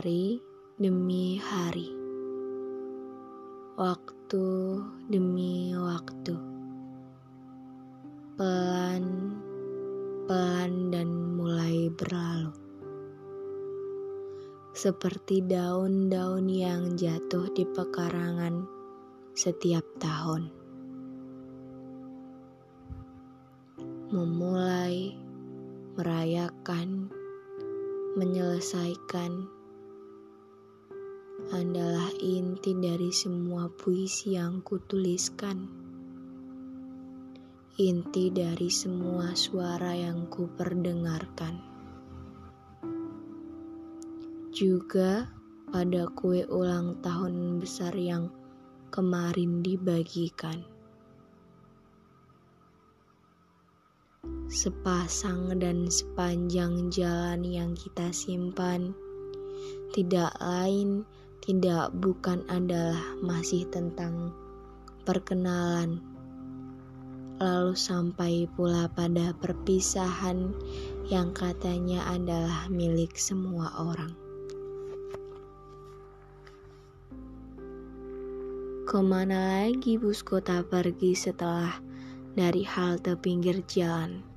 Hari demi hari, waktu demi waktu, pelan-pelan dan mulai berlalu, seperti daun-daun yang jatuh di pekarangan setiap tahun. Memulai merayakan menyelesaikan adalah inti dari semua puisi yang kutuliskan. Inti dari semua suara yang kuperdengarkan. Juga pada kue ulang tahun besar yang kemarin dibagikan. sepasang dan sepanjang jalan yang kita simpan, tidak lain, tidak bukan adalah masih tentang perkenalan. Lalu sampai pula pada perpisahan yang katanya adalah milik semua orang. Ke mana lagi bus kota pergi setelah dari halte pinggir jalan?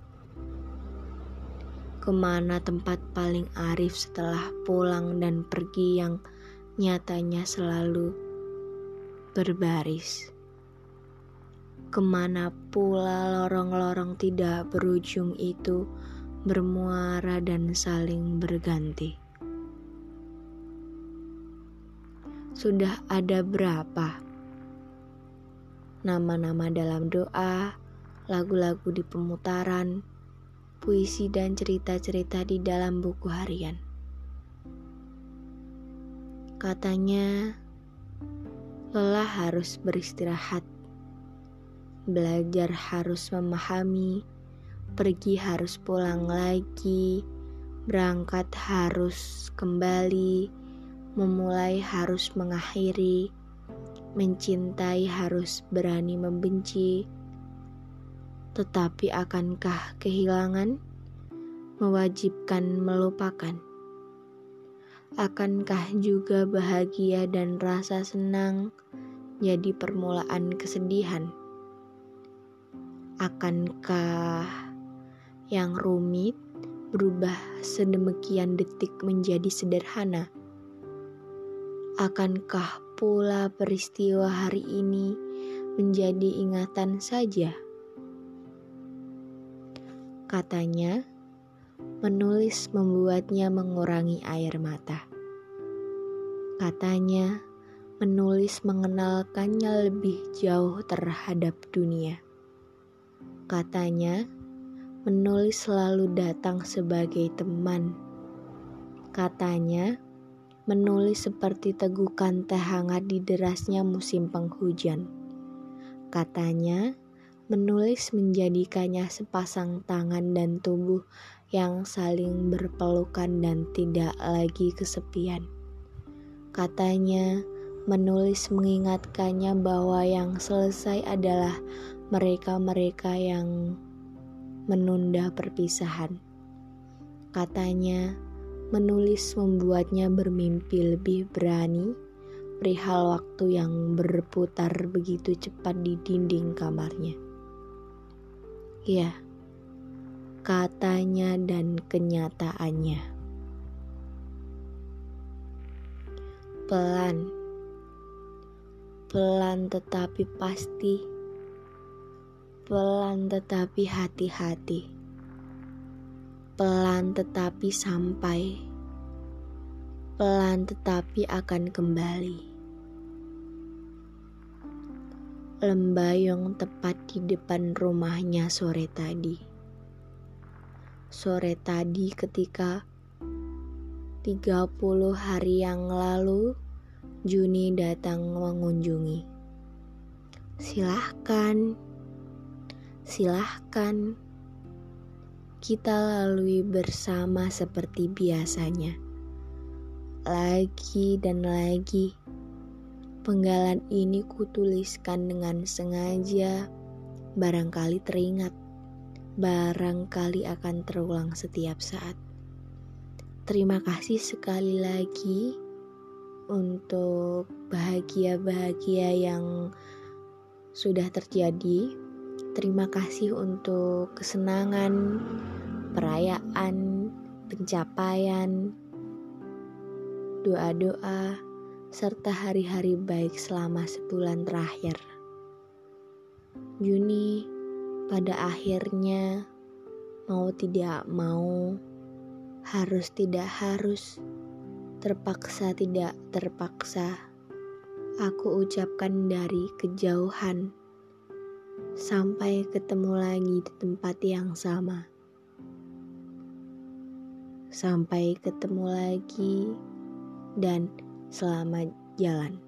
ke mana tempat paling arif setelah pulang dan pergi yang nyatanya selalu berbaris. Ke mana pula lorong-lorong tidak berujung itu bermuara dan saling berganti. Sudah ada berapa nama-nama dalam doa, lagu-lagu di pemutaran, puisi dan cerita-cerita di dalam buku harian. Katanya, lelah harus beristirahat, belajar harus memahami, pergi harus pulang lagi, berangkat harus kembali, memulai harus mengakhiri, mencintai harus berani membenci. Tetapi akankah kehilangan? Mewajibkan melupakan? Akankah juga bahagia dan rasa senang jadi permulaan kesedihan? Akankah yang rumit berubah sedemikian detik menjadi sederhana? Akankah pula peristiwa hari ini menjadi ingatan saja? Katanya, menulis membuatnya mengurangi air mata. Katanya, menulis mengenalkannya lebih jauh terhadap dunia. Katanya, menulis selalu datang sebagai teman. Katanya, menulis seperti tegukan teh hangat di derasnya musim penghujan. Katanya, Menulis menjadikannya sepasang tangan dan tubuh yang saling berpelukan dan tidak lagi kesepian. Katanya, menulis mengingatkannya bahwa yang selesai adalah mereka-mereka yang menunda perpisahan. Katanya, menulis membuatnya bermimpi lebih berani perihal waktu yang berputar begitu cepat di dinding kamarnya. Ya, katanya dan kenyataannya. Pelan, pelan tetapi pasti, pelan tetapi hati-hati, pelan tetapi sampai, pelan tetapi akan kembali. lembayung tepat di depan rumahnya sore tadi. Sore tadi ketika 30 hari yang lalu Juni datang mengunjungi. Silahkan, silahkan. Kita lalui bersama seperti biasanya. Lagi dan lagi Penggalan ini kutuliskan dengan sengaja, barangkali teringat, barangkali akan terulang setiap saat. terima kasih sekali lagi untuk bahagia-bahagia yang sudah terjadi. Terima kasih untuk kesenangan, perayaan, pencapaian, doa-doa, serta hari-hari baik selama sebulan terakhir. Juni pada akhirnya mau tidak mau, harus tidak harus, terpaksa tidak terpaksa, aku ucapkan dari kejauhan sampai ketemu lagi di tempat yang sama. Sampai ketemu lagi dan selamat jalan.